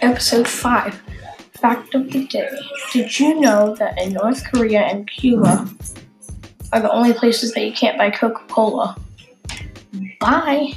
Episode 5 Fact of the Day. Did you know that in North Korea and Cuba are the only places that you can't buy Coca Cola? Bye.